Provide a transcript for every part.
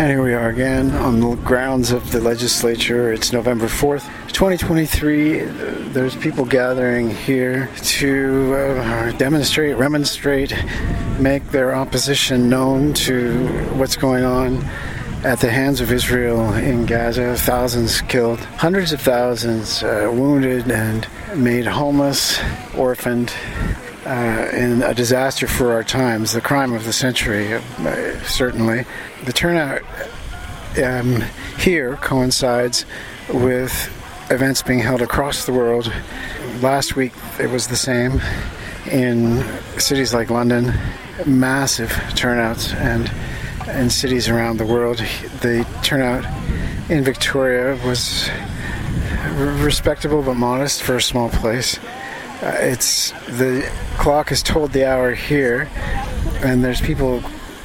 And here we are again on the grounds of the legislature. It's November 4th, 2023. There's people gathering here to uh, demonstrate, remonstrate, make their opposition known to what's going on at the hands of Israel in Gaza. Thousands killed, hundreds of thousands uh, wounded and made homeless, orphaned. Uh, in a disaster for our times, the crime of the century, uh, certainly. The turnout um, here coincides with events being held across the world. Last week it was the same in cities like London, massive turnouts, and in cities around the world. The turnout in Victoria was respectable but modest for a small place. Uh, it's the clock has told the hour here, and there's people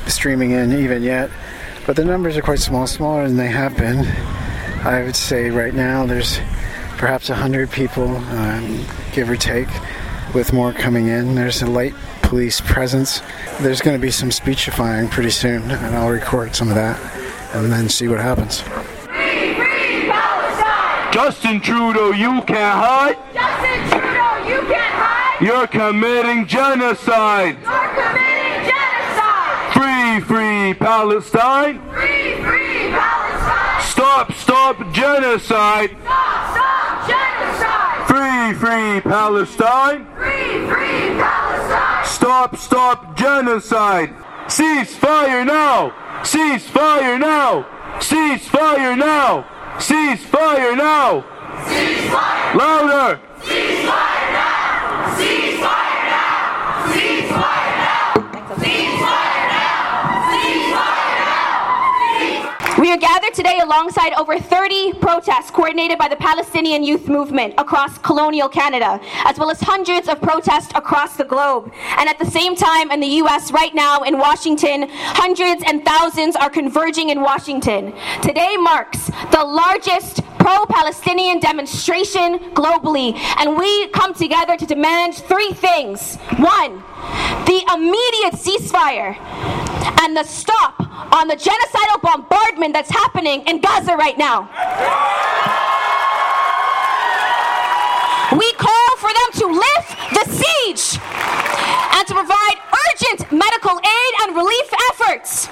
streaming in even yet, but the numbers are quite small, smaller than they have been. I would say right now there's perhaps 100 people, um, give or take, with more coming in. There's a light police presence. There's going to be some speechifying pretty soon, and I'll record some of that and then see what happens. Justin Trudeau, you can't hide. Justin Trudeau, you can't hide. You're committing genocide. You're committing genocide. Free, free Palestine. Free, free Palestine. Stop, stop genocide. Stop, stop genocide. Free, free Palestine. Free, free Palestine. Stop, stop genocide. Cease fire now. Cease fire now. Cease fire now. Cease fire now. Cease fire. Louder. Cease fire now. Cease fire now. Cease fire now. Cease fire now. Cease fire now. We are gathered today alongside over 30 protests coordinated by the Palestinian Youth Movement across colonial Canada, as well as hundreds of protests across the globe. And at the same time, in the US right now in Washington, hundreds and thousands are converging in Washington. Today marks the largest pro Palestinian demonstration globally, and we come together to demand three things. One, the immediate ceasefire and the stop on the genocidal bombardment that's happening in Gaza right now. We call for them to lift the siege and to provide urgent medical aid and relief efforts.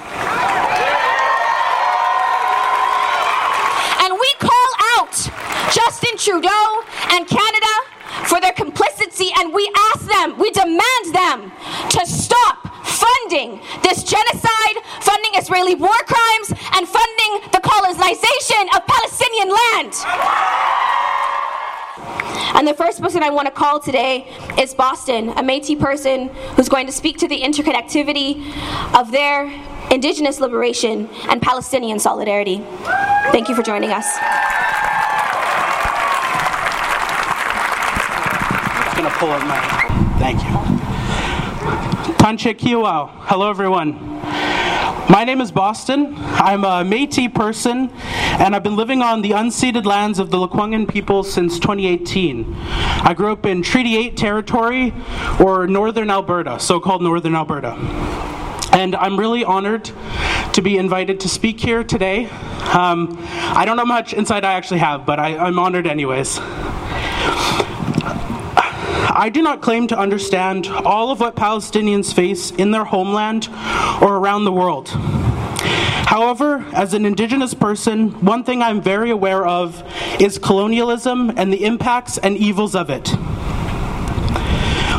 And we call out Justin Trudeau and Canada for their complicity, and we ask them, we demand them to stop funding this genocide, funding Israeli war crimes, and funding And the first person I want to call today is Boston, a Metis person who's going to speak to the interconnectivity of their indigenous liberation and Palestinian solidarity. Thank you for joining us. Just gonna pull up my. Thank you. Tanche Kiwao. Hello, everyone. My name is Boston. I'm a Metis person, and I've been living on the unceded lands of the Lekwungen people since 2018. I grew up in Treaty 8 territory, or Northern Alberta, so called Northern Alberta. And I'm really honored to be invited to speak here today. Um, I don't know much insight I actually have, but I, I'm honored anyways. I do not claim to understand all of what Palestinians face in their homeland or around the world. However, as an Indigenous person, one thing I'm very aware of is colonialism and the impacts and evils of it.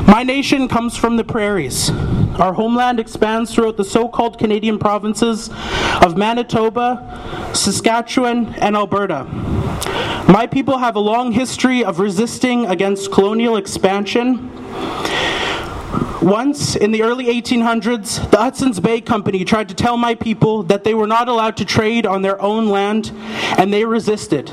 My nation comes from the prairies. Our homeland expands throughout the so called Canadian provinces of Manitoba, Saskatchewan, and Alberta. My people have a long history of resisting against colonial expansion. Once, in the early 1800s, the Hudson's Bay Company tried to tell my people that they were not allowed to trade on their own land, and they resisted.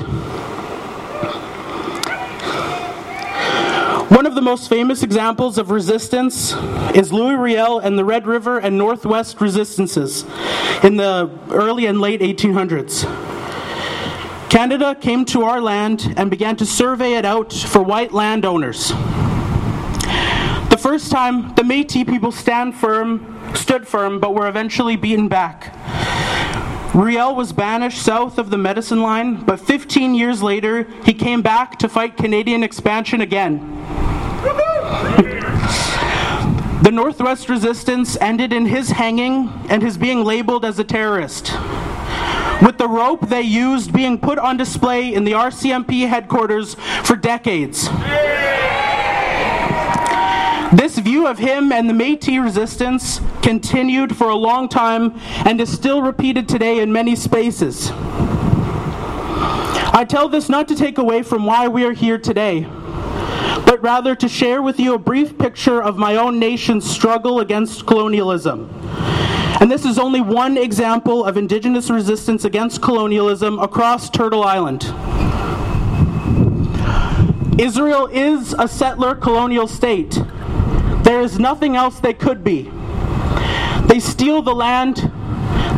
One of the most famous examples of resistance is Louis Riel and the Red River and Northwest resistances in the early and late 1800s. Canada came to our land and began to survey it out for white landowners. The first time, the Métis people stand firm, stood firm, but were eventually beaten back. Riel was banished south of the medicine line, but 15 years later, he came back to fight Canadian expansion again. the Northwest Resistance ended in his hanging and his being labeled as a terrorist. With the rope they used being put on display in the RCMP headquarters for decades. This view of him and the Metis resistance continued for a long time and is still repeated today in many spaces. I tell this not to take away from why we are here today, but rather to share with you a brief picture of my own nation's struggle against colonialism. And this is only one example of Indigenous resistance against colonialism across Turtle Island. Israel is a settler colonial state. There is nothing else they could be. They steal the land,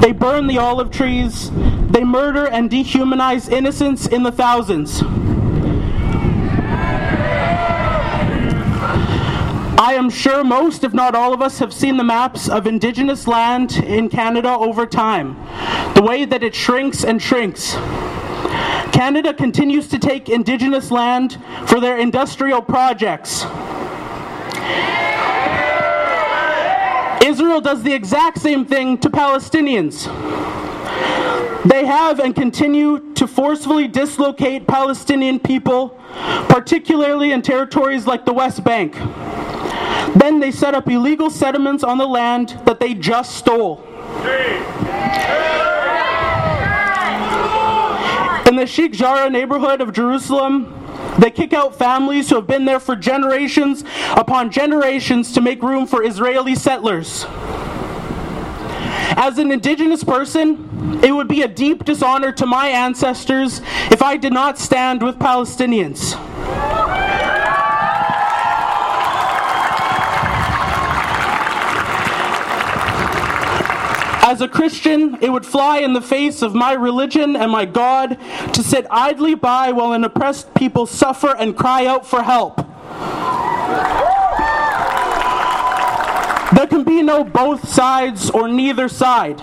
they burn the olive trees, they murder and dehumanize innocents in the thousands. I am sure most, if not all of us, have seen the maps of Indigenous land in Canada over time, the way that it shrinks and shrinks. Canada continues to take Indigenous land for their industrial projects. Israel does the exact same thing to Palestinians. They have and continue to forcefully dislocate Palestinian people, particularly in territories like the West Bank. Then they set up illegal settlements on the land that they just stole. In the Sheikh Jarrah neighborhood of Jerusalem, they kick out families who have been there for generations upon generations to make room for Israeli settlers. As an indigenous person, it would be a deep dishonor to my ancestors if I did not stand with Palestinians. As a Christian, it would fly in the face of my religion and my God to sit idly by while an oppressed people suffer and cry out for help. There can be no both sides or neither side.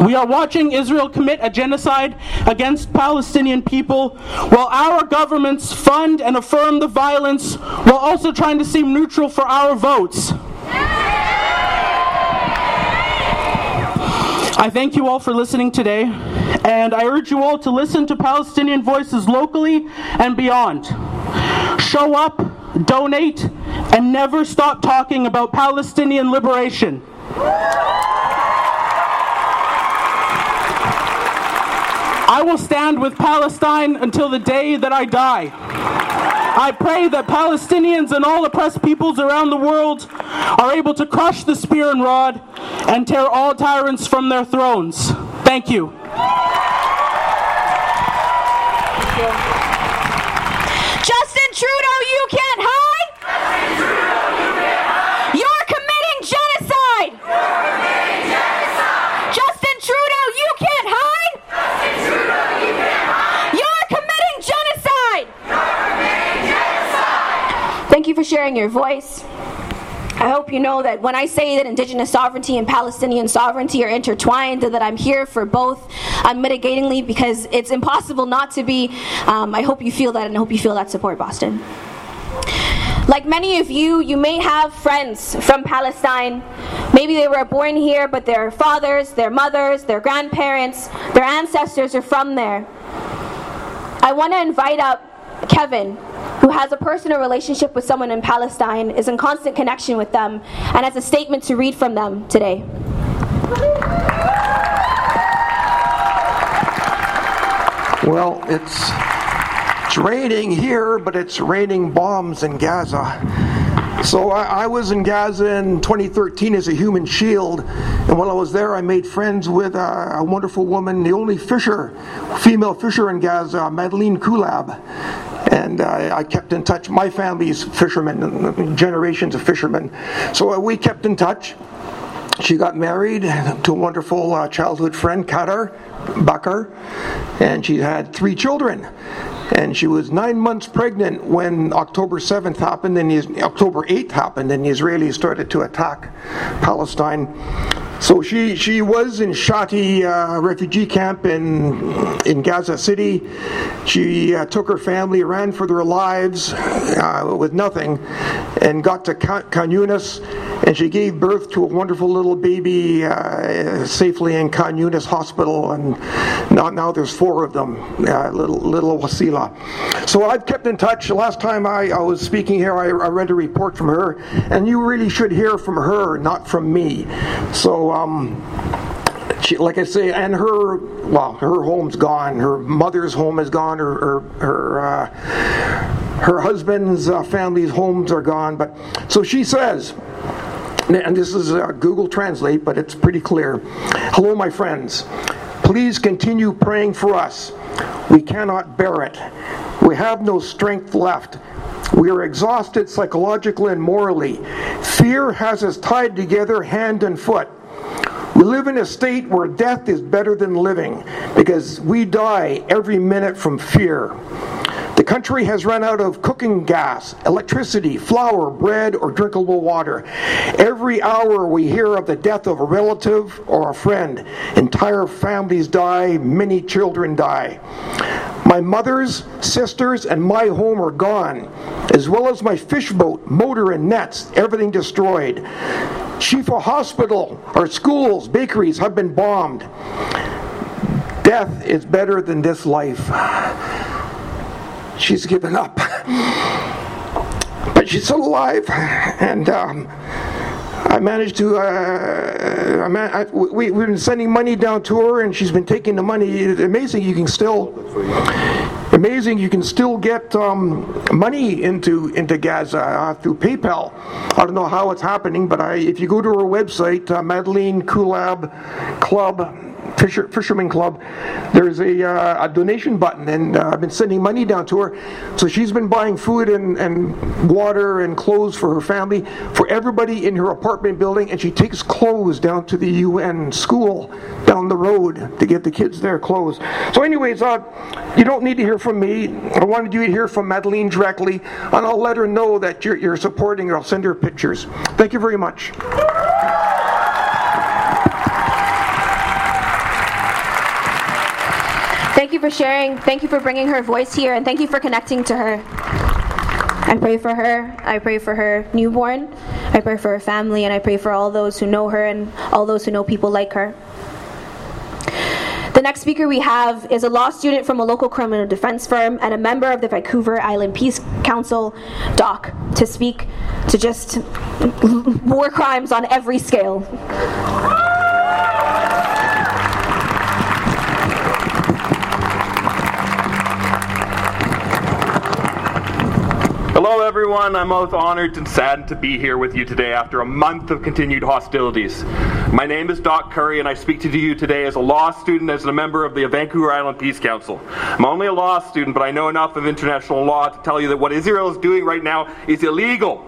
We are watching Israel commit a genocide against Palestinian people while our governments fund and affirm the violence while also trying to seem neutral for our votes. I thank you all for listening today, and I urge you all to listen to Palestinian voices locally and beyond. Show up, donate, and never stop talking about Palestinian liberation. I will stand with Palestine until the day that I die. I pray that Palestinians and all oppressed peoples around the world are able to crush the spear and rod and tear all tyrants from their thrones. Thank you. Justin Trudeau, you can't hide. Trudeau, you can't hide. You're committing genocide. You're committing genocide. Justin Trudeau, you can't hide. Justin Trudeau, you can't hide. You're committing genocide. You're committing genocide. Thank you for sharing your voice. I hope you know that when I say that Indigenous sovereignty and Palestinian sovereignty are intertwined, and that I'm here for both unmitigatingly because it's impossible not to be. Um, I hope you feel that and I hope you feel that support, Boston. Like many of you, you may have friends from Palestine. Maybe they were born here, but their fathers, their mothers, their grandparents, their ancestors are from there. I want to invite up Kevin, who has a personal relationship with someone in Palestine, is in constant connection with them, and has a statement to read from them today. Well, it's it's raining here, but it's raining bombs in Gaza. So I, I was in Gaza in 2013 as a human shield, and while I was there, I made friends with a, a wonderful woman, the only fisher, female fisher in Gaza, Madeleine Kulab, and I kept in touch. My family's fishermen, generations of fishermen, so we kept in touch. She got married to a wonderful uh, childhood friend, Kadar Bakar, and she had three children. And she was nine months pregnant when October 7th happened and the, October 8th happened and the Israelis started to attack Palestine. So she, she was in Shati uh, refugee camp in, in Gaza City. She uh, took her family, ran for their lives uh, with nothing, and got to Khan Yunis, and she gave birth to a wonderful little baby uh, safely in Khan Yunis Hospital, and now, now there's four of them, uh, little, little Wasila. So I've kept in touch. Last time I, I was speaking here, I, I read a report from her, and you really should hear from her, not from me. So um, she, like I say, and her, well, her home's gone. Her mother's home is gone. Her, her, her, uh, her husband's uh, family's homes are gone. But so she says, and this is uh, Google Translate, but it's pretty clear. Hello, my friends. Please continue praying for us. We cannot bear it. We have no strength left. We are exhausted psychologically and morally. Fear has us tied together hand and foot. We live in a state where death is better than living because we die every minute from fear. The country has run out of cooking gas, electricity, flour, bread, or drinkable water. Every hour we hear of the death of a relative or a friend. Entire families die, many children die. My mother's, sisters, and my home are gone, as well as my fish boat, motor, and nets, everything destroyed. Shifa Hospital, our schools, bakeries have been bombed. Death is better than this life. She's given up. But she's still alive. And um, I managed to. Uh, I man, I, we, we've been sending money down to her, and she's been taking the money. It's amazing you can still. Amazing, you can still get um, money into into Gaza uh, through PayPal. I don't know how it's happening, but I, if you go to her website, uh, Madeline Kulab Club Fisher, Fisherman Club, there's a, uh, a donation button, and uh, I've been sending money down to her. So she's been buying food and, and water and clothes for her family, for everybody in her apartment building, and she takes clothes down to the UN school down the road to get the kids their clothes. So, anyways, uh, you don't need to hear from me. I wanted you to hear from Madeline directly, and I'll let her know that you're, you're supporting her. I'll send her pictures. Thank you very much. You for sharing. Thank you for bringing her voice here, and thank you for connecting to her. I pray for her. I pray for her newborn. I pray for her family, and I pray for all those who know her and all those who know people like her. The next speaker we have is a law student from a local criminal defense firm and a member of the Vancouver Island Peace Council, Doc, to speak to just war crimes on every scale. Hello, everyone. I'm both honored and saddened to be here with you today after a month of continued hostilities. My name is Doc Curry, and I speak to you today as a law student, as a member of the Vancouver Island Peace Council. I'm only a law student, but I know enough of international law to tell you that what Israel is doing right now is illegal.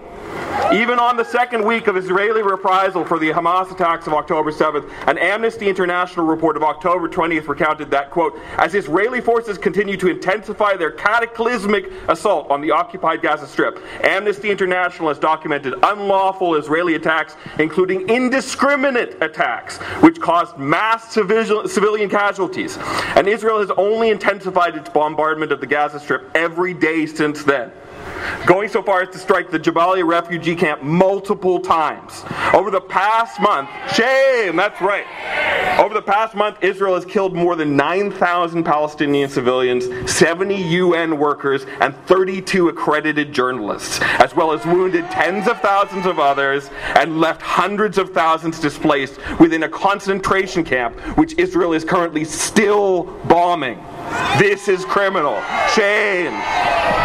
Even on the second week of Israeli reprisal for the Hamas attacks of October 7th, an Amnesty International report of October 20th recounted that, quote, as Israeli forces continue to intensify their cataclysmic assault on the occupied Gaza Strip, Amnesty International has documented unlawful Israeli attacks, including indiscriminate attacks, which caused mass civilian casualties. And Israel has only intensified its bombardment of the Gaza Strip every day since then going so far as to strike the Jabalia refugee camp multiple times. Over the past month, shame, that's right. Over the past month, Israel has killed more than 9,000 Palestinian civilians, 70 UN workers, and 32 accredited journalists, as well as wounded tens of thousands of others and left hundreds of thousands displaced within a concentration camp, which Israel is currently still bombing. This is criminal. Shame.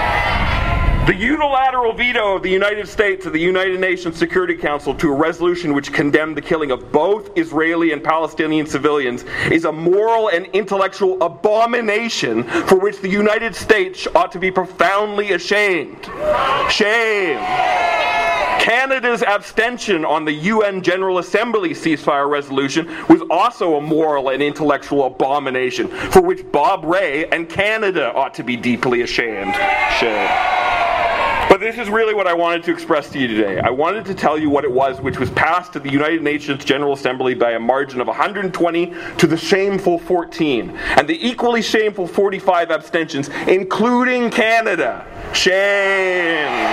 The unilateral veto of the United States of the United Nations Security Council to a resolution which condemned the killing of both Israeli and Palestinian civilians is a moral and intellectual abomination for which the United States ought to be profoundly ashamed. Shame. Canada's abstention on the UN General Assembly ceasefire resolution was also a moral and intellectual abomination for which Bob Rae and Canada ought to be deeply ashamed. Shame. But this is really what I wanted to express to you today. I wanted to tell you what it was which was passed to the United Nations General Assembly by a margin of 120 to the shameful 14, and the equally shameful 45 abstentions, including Canada. Shame.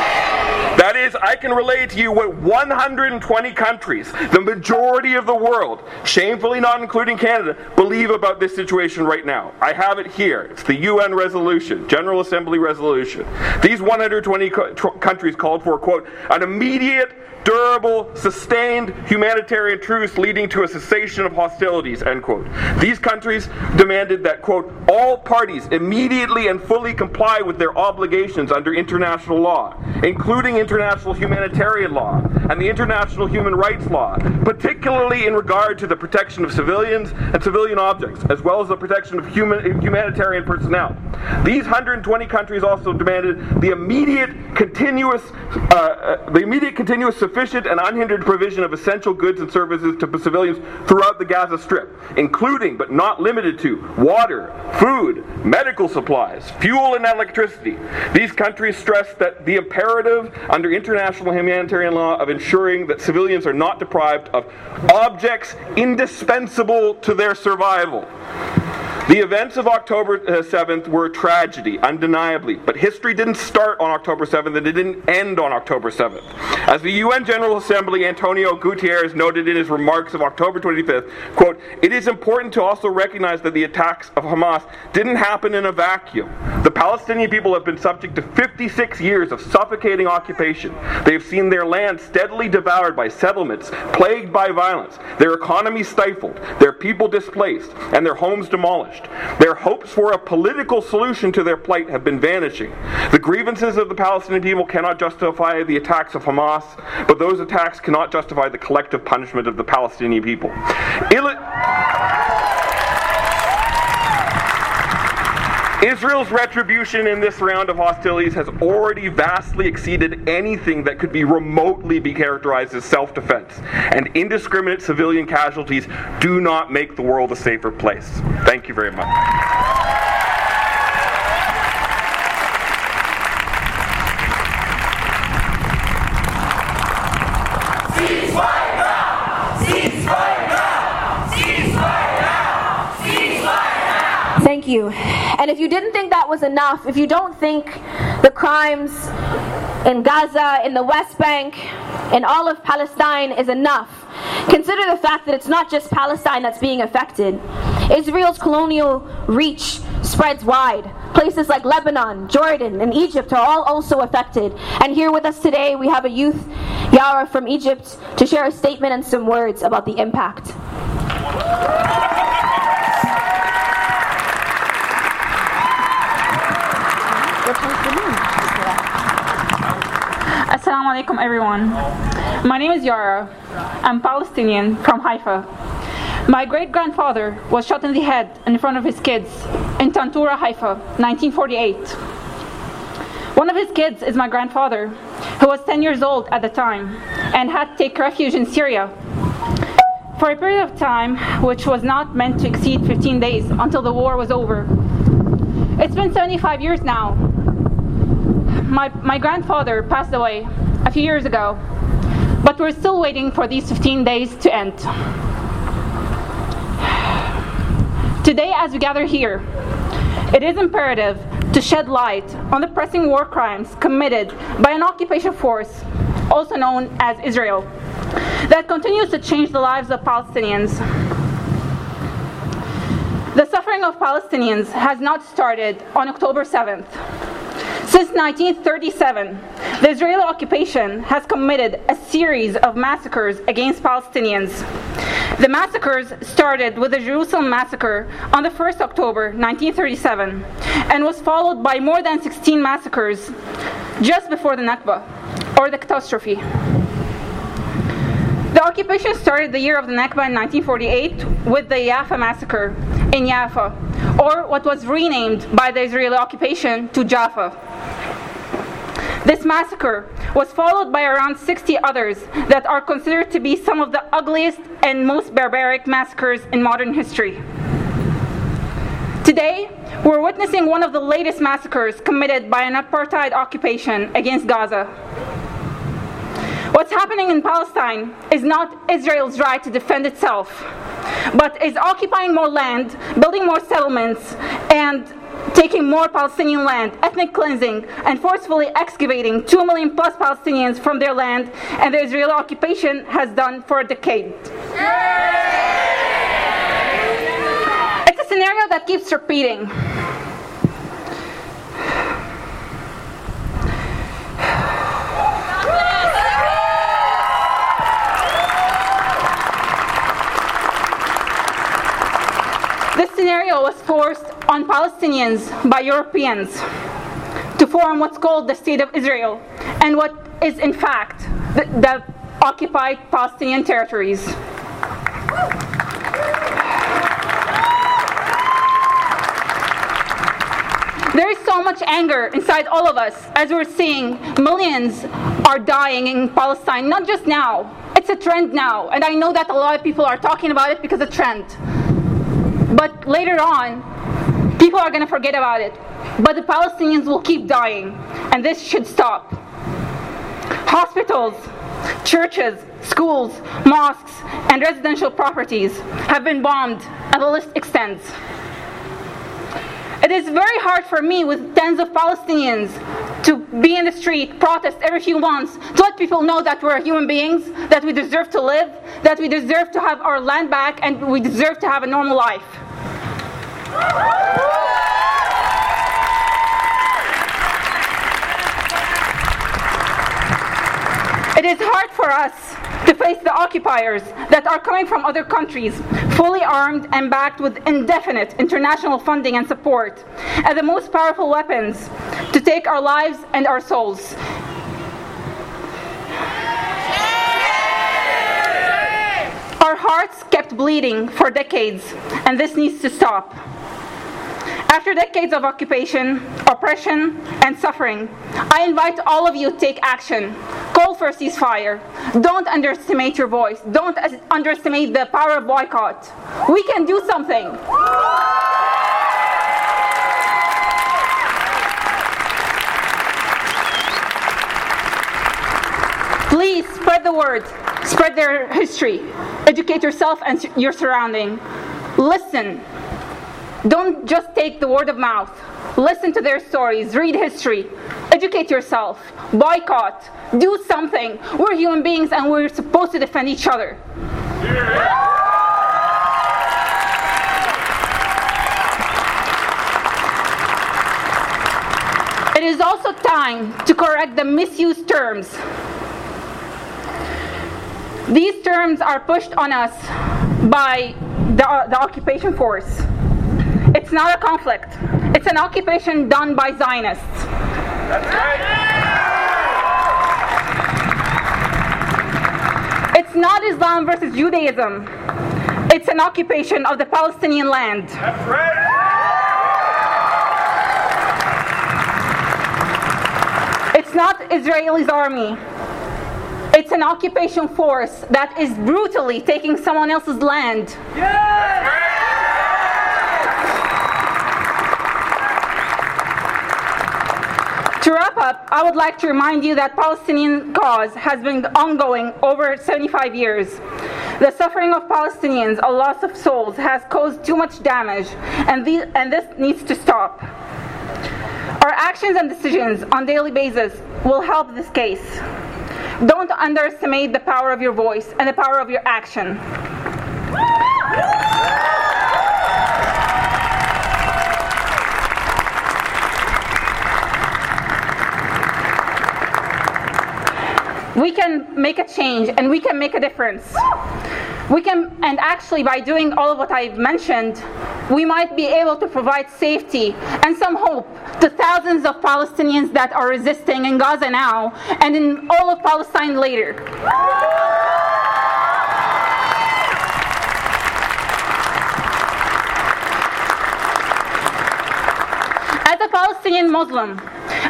That is, I can relate to you what 120 countries, the majority of the world, shamefully not including Canada, believe about this situation right now. I have it here. It's the UN resolution, General Assembly resolution. These 120 co- tr- countries called for, quote, an immediate durable, sustained humanitarian truce leading to a cessation of hostilities, end quote. These countries demanded that, quote, all parties immediately and fully comply with their obligations under international law, including international humanitarian law and the international human rights law, particularly in regard to the protection of civilians and civilian objects, as well as the protection of human, humanitarian personnel. These 120 countries also demanded the immediate, continuous, uh, uh, the immediate, continuous, sufficient, and unhindered provision of essential goods and services to civilians throughout the Gaza Strip, including but not limited to water, food, medical supplies, fuel, and electricity. These countries stress that the imperative under international humanitarian law of ensuring that civilians are not deprived of objects indispensable to their survival. The events of October uh, 7th were a tragedy, undeniably, but history didn't start on October 7th and it didn't end on October 7th. As the UN General Assembly Antonio Guterres noted in his remarks of October 25th, quote, it is important to also recognize that the attacks of Hamas didn't happen in a vacuum. The Palestinian people have been subject to 56 years of suffocating occupation. They have seen their land steadily devoured by settlements, plagued by violence, their economy stifled, their people displaced, and their homes demolished. Their hopes for a political solution to their plight have been vanishing. The grievances of the Palestinian people cannot justify the attacks of Hamas, but those attacks cannot justify the collective punishment of the Palestinian people. Ill- Israel's retribution in this round of hostilities has already vastly exceeded anything that could be remotely be characterized as self defense, and indiscriminate civilian casualties do not make the world a safer place. Thank you very much. Thank you. And if you didn't think that was enough, if you don't think the crimes in Gaza, in the West Bank, in all of Palestine is enough, consider the fact that it's not just Palestine that's being affected. Israel's colonial reach spreads wide. Places like Lebanon, Jordan, and Egypt are all also affected. And here with us today, we have a youth, Yara from Egypt, to share a statement and some words about the impact. Assalamu alaikum everyone. My name is Yara. I'm Palestinian from Haifa. My great grandfather was shot in the head in front of his kids in Tantura, Haifa, 1948. One of his kids is my grandfather, who was 10 years old at the time and had to take refuge in Syria for a period of time which was not meant to exceed 15 days until the war was over. It's been 75 years now. My, my grandfather passed away few years ago, but we're still waiting for these 15 days to end. Today, as we gather here, it is imperative to shed light on the pressing war crimes committed by an occupation force, also known as Israel, that continues to change the lives of Palestinians. The suffering of Palestinians has not started on October 7th. Since 1937, the Israeli occupation has committed a series of massacres against Palestinians. The massacres started with the Jerusalem massacre on the 1st October 1937 and was followed by more than 16 massacres just before the Nakba, or the catastrophe. The occupation started the year of the Nakba in 1948 with the Jaffa massacre in Jaffa, or what was renamed by the Israeli occupation to Jaffa. This massacre was followed by around 60 others that are considered to be some of the ugliest and most barbaric massacres in modern history. Today, we're witnessing one of the latest massacres committed by an apartheid occupation against Gaza. What's happening in Palestine is not Israel's right to defend itself, but is occupying more land, building more settlements, and taking more Palestinian land, ethnic cleansing, and forcefully excavating 2 million plus Palestinians from their land, and the Israeli occupation has done for a decade. It's a scenario that keeps repeating. This scenario was forced on Palestinians by Europeans to form what's called the State of Israel and what is in fact the, the occupied Palestinian territories. There is so much anger inside all of us as we're seeing millions are dying in Palestine, not just now. It's a trend now, and I know that a lot of people are talking about it because it's a trend. But later on, people are going to forget about it. But the Palestinians will keep dying, and this should stop. Hospitals, churches, schools, mosques, and residential properties have been bombed, and the list extends. It is very hard for me, with tens of Palestinians, to be in the street, protest every few months, to let people know that we're human beings, that we deserve to live, that we deserve to have our land back, and we deserve to have a normal life. It is hard for us to face the occupiers that are coming from other countries, fully armed and backed with indefinite international funding and support, as the most powerful weapons to take our lives and our souls. Our hearts kept bleeding for decades, and this needs to stop. After decades of occupation, oppression, and suffering, I invite all of you to take action. Call for a ceasefire. Don't underestimate your voice. Don't underestimate the power of boycott. We can do something. Please spread the word, spread their history, educate yourself and your surrounding. Listen, don't just take the word of mouth. Listen to their stories, read history, educate yourself, boycott, do something. We're human beings and we're supposed to defend each other. It is also time to correct the misused terms. These terms are pushed on us by the, the occupation force. It's not a conflict. It's an occupation done by Zionists. It's not Islam versus Judaism. It's an occupation of the Palestinian land. It's not Israeli's army. It's an occupation force that is brutally taking someone else's land. Up, I would like to remind you that Palestinian cause has been ongoing over 75 years. The suffering of Palestinians, a loss of souls, has caused too much damage, and, the, and this needs to stop. Our actions and decisions on daily basis will help this case. Don't underestimate the power of your voice and the power of your action. We can make a change and we can make a difference. We can, and actually, by doing all of what I've mentioned, we might be able to provide safety and some hope to thousands of Palestinians that are resisting in Gaza now and in all of Palestine later. As a Palestinian Muslim,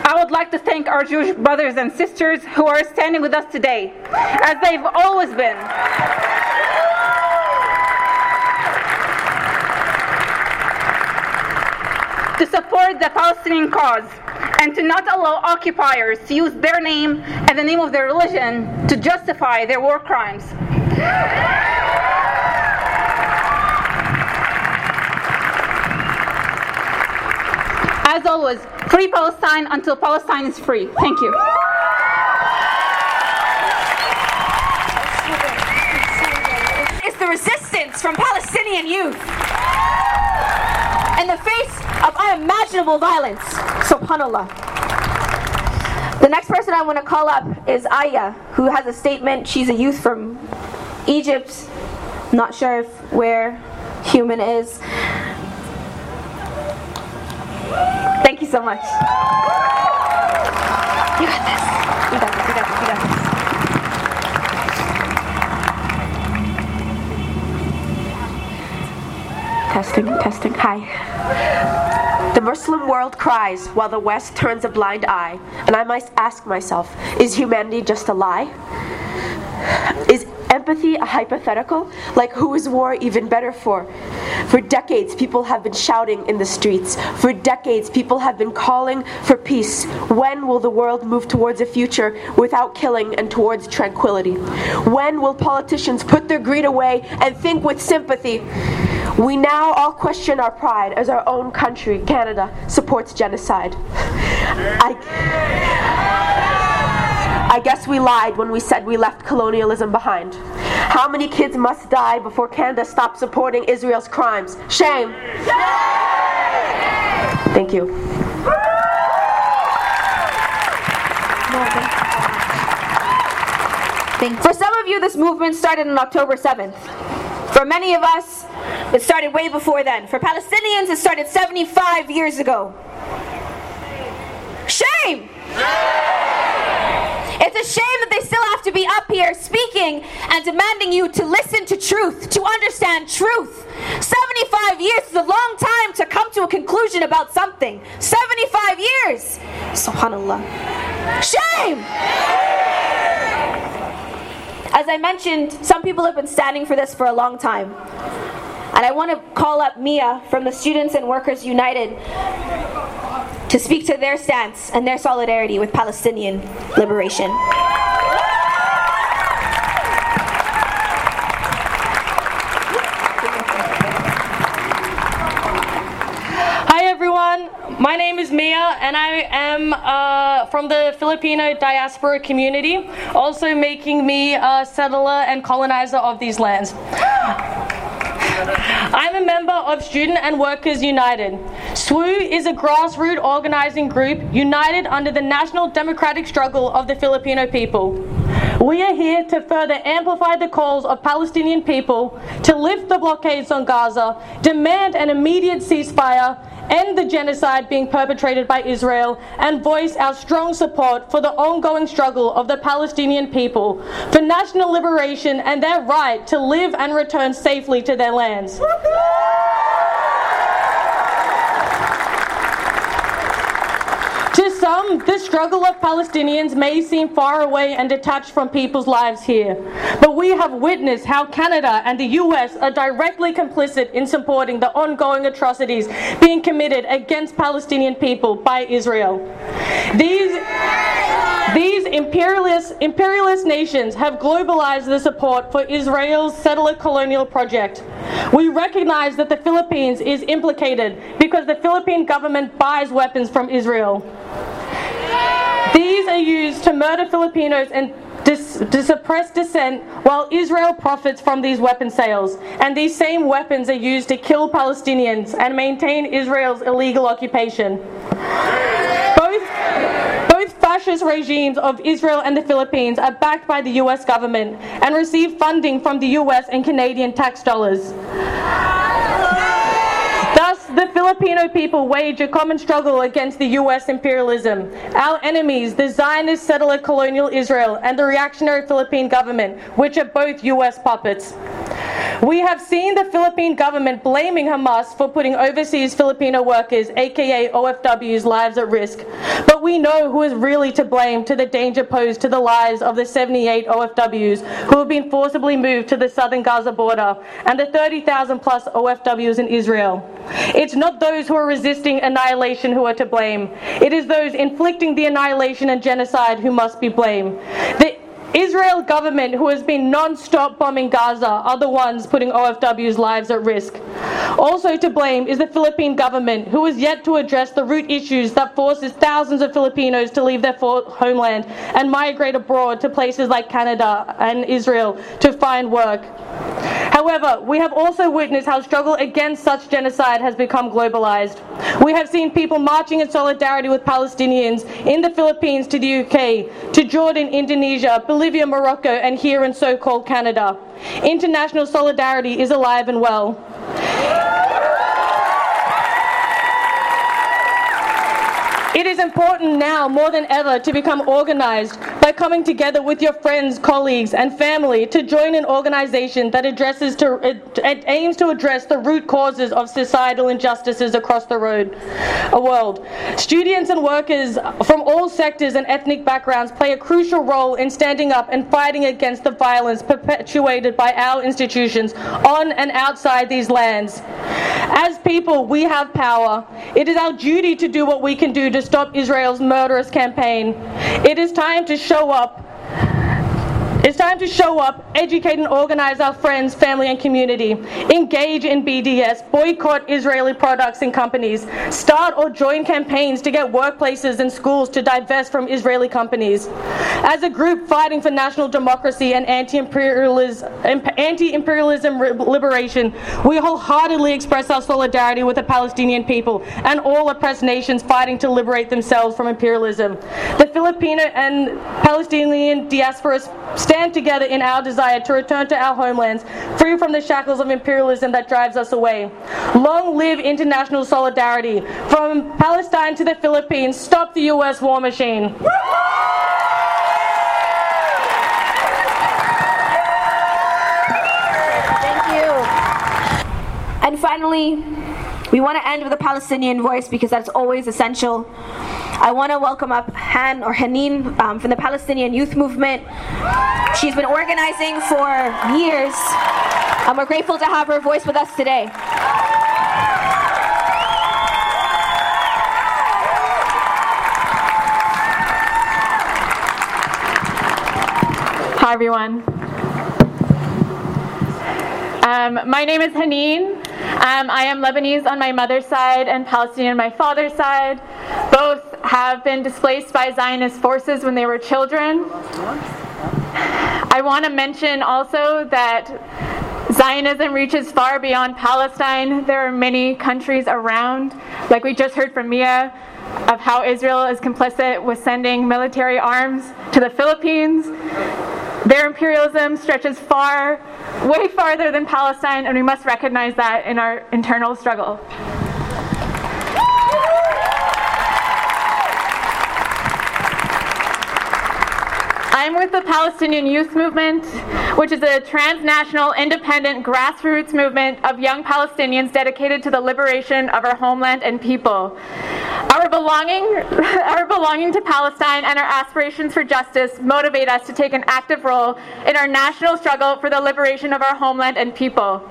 I would like to thank our Jewish brothers and sisters who are standing with us today, as they've always been. to support the Palestinian cause and to not allow occupiers to use their name and the name of their religion to justify their war crimes. As always, free Palestine until Palestine is free. Thank you. It's the resistance from Palestinian youth in the face of unimaginable violence. SubhanAllah. The next person I want to call up is Aya, who has a statement. She's a youth from Egypt. Not sure if where human is. Thank you so much. You got this. You got this. You got this. You got this. Testing, testing. Hi. The Muslim world cries while the West turns a blind eye. And I must ask myself is humanity just a lie? Is empathy a hypothetical? Like, who is war even better for? For decades, people have been shouting in the streets. For decades, people have been calling for peace. When will the world move towards a future without killing and towards tranquility? When will politicians put their greed away and think with sympathy? We now all question our pride as our own country, Canada, supports genocide. I, I guess we lied when we said we left colonialism behind. How many kids must die before Canada stops supporting Israel's crimes? Shame! Thank you. For some of you, this movement started on October 7th. For many of us, it started way before then. For Palestinians, it started 75 years ago. Shame! It's a shame that they still have to be up here speaking demanding you to listen to truth, to understand truth. 75 years is a long time to come to a conclusion about something. 75 years! SubhanAllah. Shame! As I mentioned, some people have been standing for this for a long time. And I want to call up Mia from the Students and Workers United to speak to their stance and their solidarity with Palestinian liberation. Hi everyone, my name is Mia and I am uh, from the Filipino diaspora community, also making me a settler and colonizer of these lands. I'm a member of Student and Workers United. SWU is a grassroots organizing group united under the national democratic struggle of the Filipino people. We are here to further amplify the calls of Palestinian people to lift the blockades on Gaza, demand an immediate ceasefire, end the genocide being perpetrated by Israel, and voice our strong support for the ongoing struggle of the Palestinian people for national liberation and their right to live and return safely to their lands. To some, the struggle of Palestinians may seem far away and detached from people's lives here. But we have witnessed how Canada and the US are directly complicit in supporting the ongoing atrocities being committed against Palestinian people by Israel. These these imperialist, imperialist nations have globalized the support for Israel's settler colonial project. We recognize that the Philippines is implicated because the Philippine government buys weapons from Israel. These are used to murder Filipinos and dis- to suppress dissent while Israel profits from these weapon sales. And these same weapons are used to kill Palestinians and maintain Israel's illegal occupation. Both, both fascist regimes of Israel and the Philippines are backed by the US government and receive funding from the US and Canadian tax dollars. The Filipino people wage a common struggle against the US imperialism. Our enemies, the Zionist settler colonial Israel and the reactionary Philippine government, which are both US puppets. We have seen the Philippine government blaming Hamas for putting overseas Filipino workers, aka OFWs, lives at risk. But we know who is really to blame to the danger posed to the lives of the 78 OFWs who have been forcibly moved to the southern Gaza border and the 30,000 plus OFWs in Israel. It's not those who are resisting annihilation who are to blame. It is those inflicting the annihilation and genocide who must be blamed. The Israel government, who has been non-stop bombing Gaza, are the ones putting OFW's lives at risk. Also to blame is the Philippine government, who has yet to address the root issues that forces thousands of Filipinos to leave their homeland and migrate abroad to places like Canada and Israel to find work. However, we have also witnessed how struggle against such genocide has become globalized. We have seen people marching in solidarity with Palestinians in the Philippines to the UK, to Jordan, Indonesia, Bolivia, Morocco, and here in so called Canada. International solidarity is alive and well. It is important now more than ever to become organized by coming together with your friends, colleagues, and family to join an organization that addresses to it, aims to address the root causes of societal injustices across the road, a world. Students and workers from all sectors and ethnic backgrounds play a crucial role in standing up and fighting against the violence perpetuated by our institutions on and outside these lands. As people, we have power. It is our duty to do what we can do to stop Israel's murderous campaign. It is time to show up. It's time to show up, educate and organize our friends, family, and community. Engage in BDS, boycott Israeli products and companies. Start or join campaigns to get workplaces and schools to divest from Israeli companies. As a group fighting for national democracy and anti-imperialism, anti-imperialism liberation, we wholeheartedly express our solidarity with the Palestinian people and all oppressed nations fighting to liberate themselves from imperialism. The Filipino and Palestinian diasporas stand together in our desire to return to our homelands, free from the shackles of imperialism that drives us away. Long live international solidarity. From Palestine to the Philippines, stop the U.S. war machine. Thank you. And finally, we want to end with a Palestinian voice because that's always essential. I want to welcome up Han or Hanin um, from the Palestinian Youth Movement. She's been organizing for years, and we're grateful to have her voice with us today. Hi, everyone. Um, my name is Haneen. Um, I am Lebanese on my mother's side and Palestinian on my father's side. Both have been displaced by Zionist forces when they were children. I want to mention also that Zionism reaches far beyond Palestine. There are many countries around, like we just heard from Mia, of how Israel is complicit with sending military arms to the Philippines. Their imperialism stretches far, way farther than Palestine, and we must recognize that in our internal struggle. I'm with the Palestinian Youth Movement, which is a transnational, independent, grassroots movement of young Palestinians dedicated to the liberation of our homeland and people. Our belonging, our belonging to Palestine and our aspirations for justice motivate us to take an active role in our national struggle for the liberation of our homeland and people.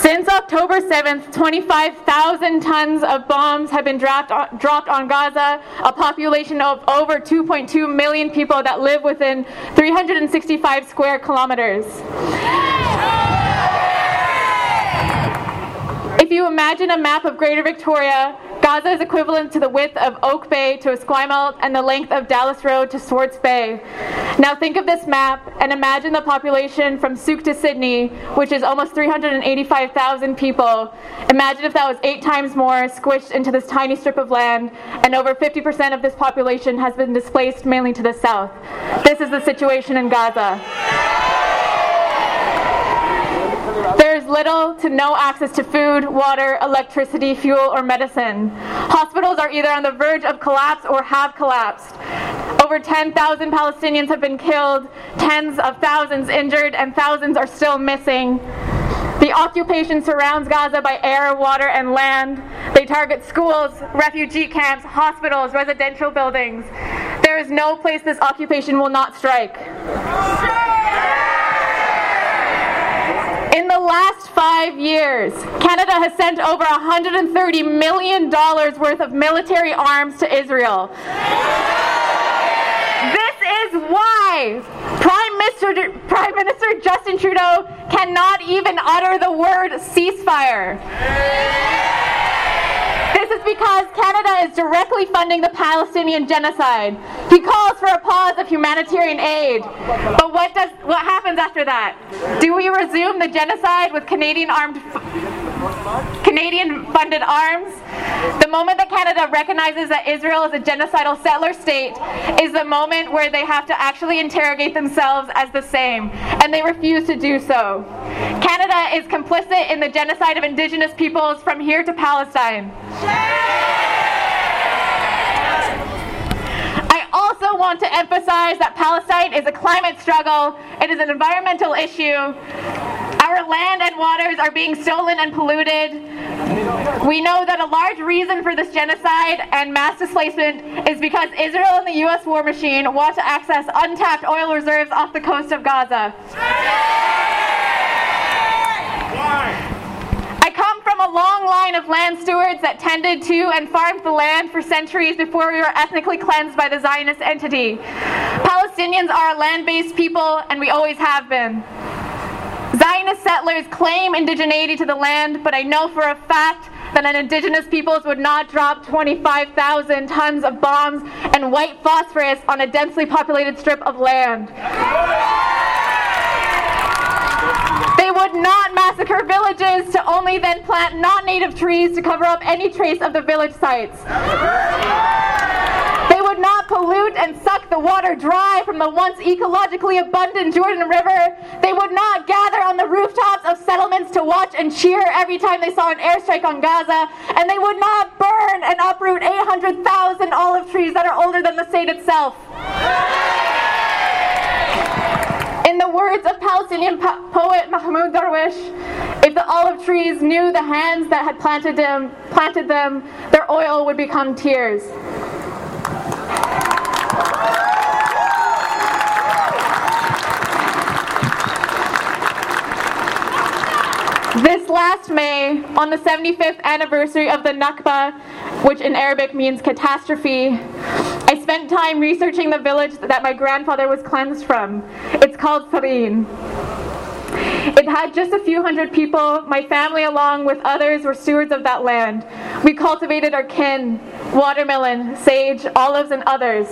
Since October 7th, 25,000 tons of bombs have been dropped on, dropped on Gaza, a population of over 2.2 million people that live within 365 square kilometers. If you imagine a map of Greater Victoria, Gaza is equivalent to the width of Oak Bay to Esquimalt and the length of Dallas Road to Swartz Bay. Now think of this map and imagine the population from Sooke to Sidney, which is almost 385,000 people. Imagine if that was eight times more squished into this tiny strip of land, and over 50% of this population has been displaced mainly to the south. This is the situation in Gaza. There is little to no access to food, water, electricity, fuel, or medicine. Hospitals are either on the verge of collapse or have collapsed. Over 10,000 Palestinians have been killed, tens of thousands injured, and thousands are still missing. The occupation surrounds Gaza by air, water, and land. They target schools, refugee camps, hospitals, residential buildings. There is no place this occupation will not strike. Last five years, Canada has sent over $130 million worth of military arms to Israel. This is why Prime Minister, Prime Minister Justin Trudeau cannot even utter the word ceasefire. Because Canada is directly funding the Palestinian genocide. He calls for a pause of humanitarian aid. But what does what happens after that? Do we resume the genocide with Canadian armed Canadian funded arms? The moment that Canada recognizes that Israel is a genocidal settler state is the moment where they have to actually interrogate themselves as the same, and they refuse to do so. Canada is complicit in the genocide of indigenous peoples from here to Palestine. I also want to emphasize that Palestine is a climate struggle, it is an environmental issue. Our land waters are being stolen and polluted. We know that a large reason for this genocide and mass displacement is because Israel and the US war machine want to access untapped oil reserves off the coast of Gaza. I come from a long line of land stewards that tended to and farmed the land for centuries before we were ethnically cleansed by the Zionist entity. Palestinians are a land based people, and we always have been. Zionist settlers claim indigeneity to the land, but I know for a fact that an indigenous peoples would not drop 25,000 tons of bombs and white phosphorus on a densely populated strip of land. They would not massacre villages to only then plant non native trees to cover up any trace of the village sites. Pollute and suck the water dry from the once ecologically abundant Jordan River. They would not gather on the rooftops of settlements to watch and cheer every time they saw an airstrike on Gaza. And they would not burn and uproot 800,000 olive trees that are older than the state itself. In the words of Palestinian po- poet Mahmoud Darwish, if the olive trees knew the hands that had planted them, planted them, their oil would become tears. This last May, on the 75th anniversary of the Nakba, which in Arabic means catastrophe, I spent time researching the village that my grandfather was cleansed from. It's called Sarin. It had just a few hundred people. My family, along with others, were stewards of that land. We cultivated our kin, watermelon, sage, olives, and others.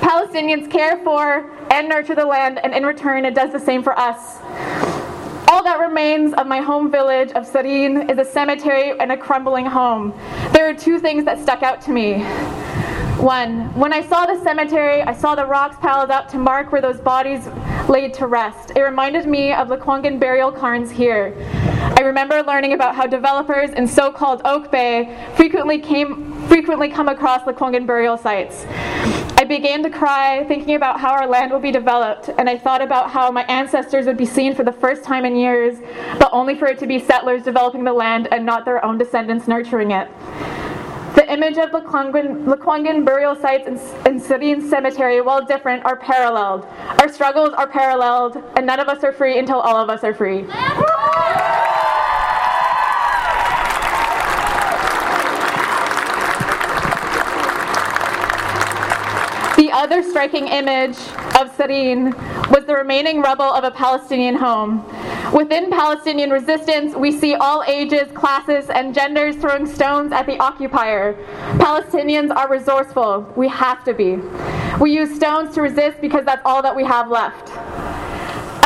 Palestinians care for and nurture the land, and in return, it does the same for us. All that remains of my home village of Sarin is a cemetery and a crumbling home. There are two things that stuck out to me. One, when I saw the cemetery, I saw the rocks piled up to mark where those bodies laid to rest. It reminded me of Lekwungen burial cairns here. I remember learning about how developers in so-called Oak Bay frequently came frequently come across Lekwungen burial sites. I began to cry thinking about how our land will be developed, and I thought about how my ancestors would be seen for the first time in years, but only for it to be settlers developing the land and not their own descendants nurturing it. Image of Lekwungen, Lekwungen burial sites and, and cemetery, while different, are paralleled. Our struggles are paralleled, and none of us are free until all of us are free. The other striking image of Sarin was the remaining rubble of a Palestinian home. Within Palestinian resistance, we see all ages, classes, and genders throwing stones at the occupier. Palestinians are resourceful. We have to be. We use stones to resist because that's all that we have left.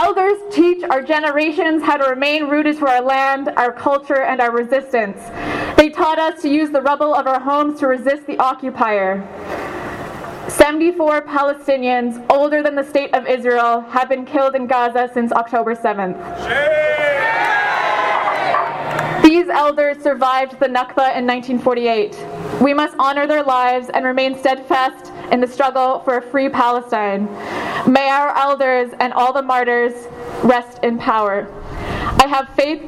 Elders teach our generations how to remain rooted to our land, our culture, and our resistance. They taught us to use the rubble of our homes to resist the occupier. 74 Palestinians older than the state of Israel have been killed in Gaza since October 7th. These elders survived the Nakba in 1948. We must honor their lives and remain steadfast in the struggle for a free Palestine. May our elders and all the martyrs rest in power. I have faith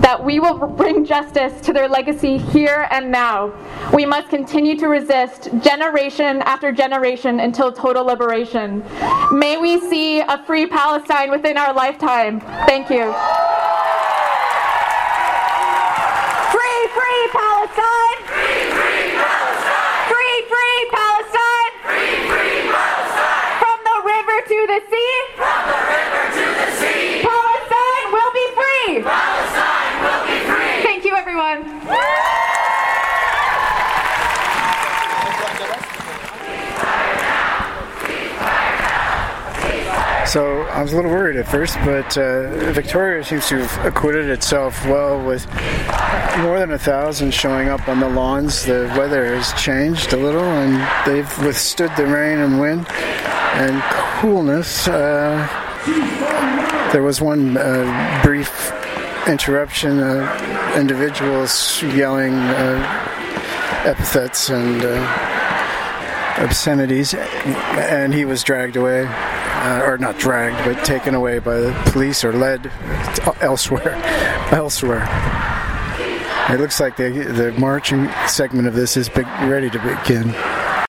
that we will bring justice to their legacy here and now. We must continue to resist generation after generation until total liberation. May we see a free Palestine within our lifetime. Thank you. Free, free Palestine! So I was a little worried at first, but uh, Victoria seems to have acquitted itself well with more than a thousand showing up on the lawns. The weather has changed a little, and they've withstood the rain and wind and coolness. Uh, there was one uh, brief interruption, individuals yelling uh, epithets and uh, obscenities, and he was dragged away, uh, or not dragged, but taken away by the police or led elsewhere. Elsewhere. It looks like the the marching segment of this is big, ready to begin.